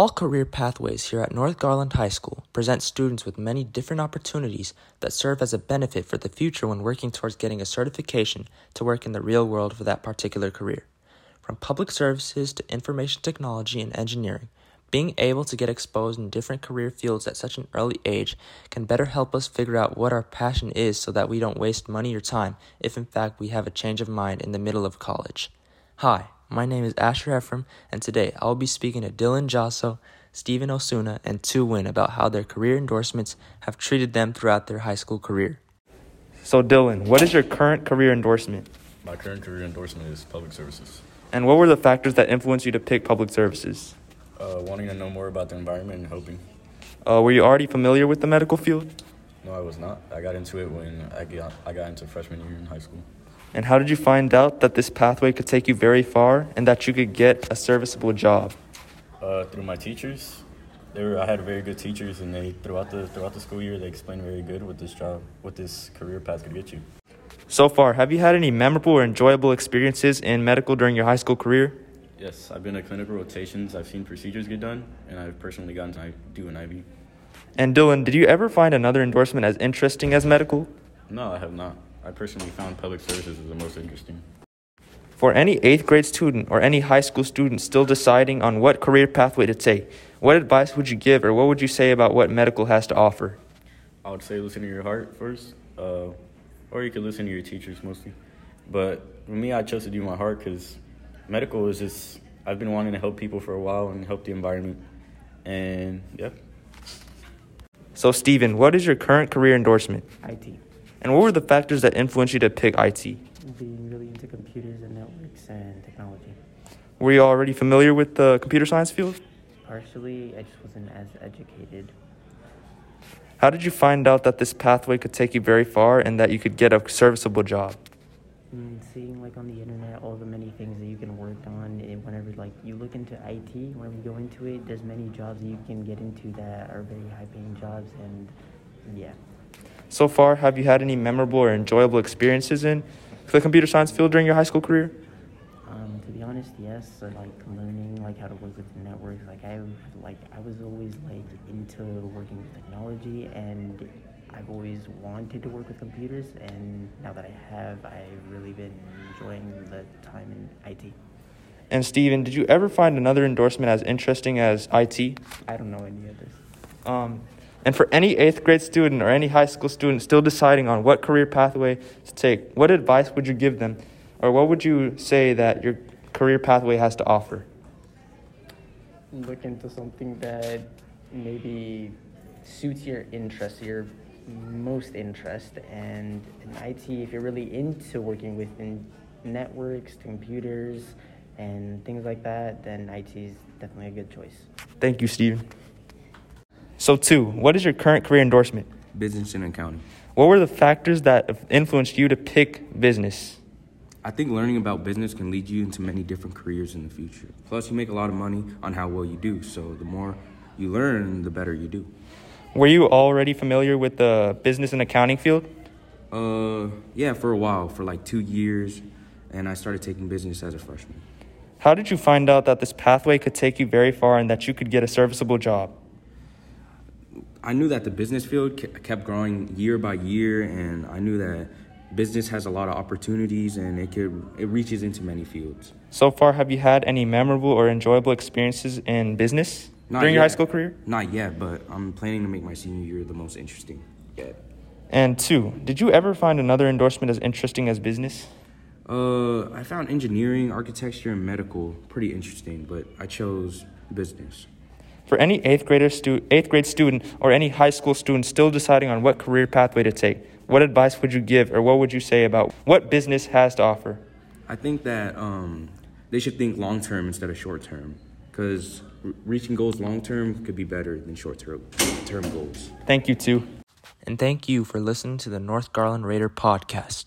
All career pathways here at North Garland High School present students with many different opportunities that serve as a benefit for the future when working towards getting a certification to work in the real world for that particular career. From public services to information technology and engineering, being able to get exposed in different career fields at such an early age can better help us figure out what our passion is so that we don't waste money or time if in fact we have a change of mind in the middle of college. Hi, my name is Asher Ephraim, and today I will be speaking to Dylan Jasso, Stephen Osuna, and Tu Win about how their career endorsements have treated them throughout their high school career. So, Dylan, what is your current career endorsement? My current career endorsement is public services. And what were the factors that influenced you to pick public services? Uh, wanting to know more about the environment and hoping. Uh, were you already familiar with the medical field? No, I was not. I got into it when I got, I got into freshman year in high school. And how did you find out that this pathway could take you very far and that you could get a serviceable job? Uh, through my teachers. They were, I had very good teachers, and they throughout the throughout the school year they explained very good what this job, what this career path could get you. So far, have you had any memorable or enjoyable experiences in medical during your high school career? Yes, I've been to clinical rotations. I've seen procedures get done, and I've personally gotten to do an IV. And Dylan, did you ever find another endorsement as interesting as medical? No, I have not. I personally found public services as the most interesting. For any eighth grade student or any high school student still deciding on what career pathway to take, what advice would you give or what would you say about what medical has to offer? I would say listen to your heart first, uh, or you could listen to your teachers mostly. But for me, I chose to do my heart because medical is just, I've been wanting to help people for a while and help the environment. And yeah. So, Stephen, what is your current career endorsement? IT. And what were the factors that influenced you to pick IT? Being really into computers and networks and technology. Were you already familiar with the computer science field? Partially, I just wasn't as educated. How did you find out that this pathway could take you very far and that you could get a serviceable job? Mm, seeing like on the internet all the many things that you can work on and whenever like you look into IT, whenever you go into it, there's many jobs that you can get into that are very high paying jobs and yeah. So far, have you had any memorable or enjoyable experiences in the computer science field during your high school career? Um, to be honest, yes. So, like learning like how to work with networks. Like I like I was always like into working with technology, and I've always wanted to work with computers. And now that I have, I've really been enjoying the time in IT. And Steven, did you ever find another endorsement as interesting as IT? I don't know any of this. Um, and for any eighth grade student or any high school student still deciding on what career pathway to take, what advice would you give them? Or what would you say that your career pathway has to offer? Look into something that maybe suits your interest, your most interest. And in IT, if you're really into working with networks, computers, and things like that, then IT is definitely a good choice. Thank you, Steven. So, Tu, what is your current career endorsement? Business and accounting. What were the factors that influenced you to pick business? I think learning about business can lead you into many different careers in the future. Plus, you make a lot of money on how well you do. So, the more you learn, the better you do. Were you already familiar with the business and accounting field? Uh, yeah, for a while, for like two years, and I started taking business as a freshman. How did you find out that this pathway could take you very far and that you could get a serviceable job? I knew that the business field kept growing year by year, and I knew that business has a lot of opportunities and it could it reaches into many fields. So far, have you had any memorable or enjoyable experiences in business Not during yet. your high school career? Not yet, but I'm planning to make my senior year the most interesting yet. And Tu, did you ever find another endorsement as interesting as business? Uh, I found engineering, architecture, and medical pretty interesting, but I chose business. For any eighth grader stu- eighth grade student or any high school student still deciding on what career pathway to take, what advice would you give or what would you say about what business has to offer? I think that um, they should think long term instead of short term because r- reaching goals long term could be better than short term goals. Thank you, Tu. And thank you for listening to the North Garland Raider podcast.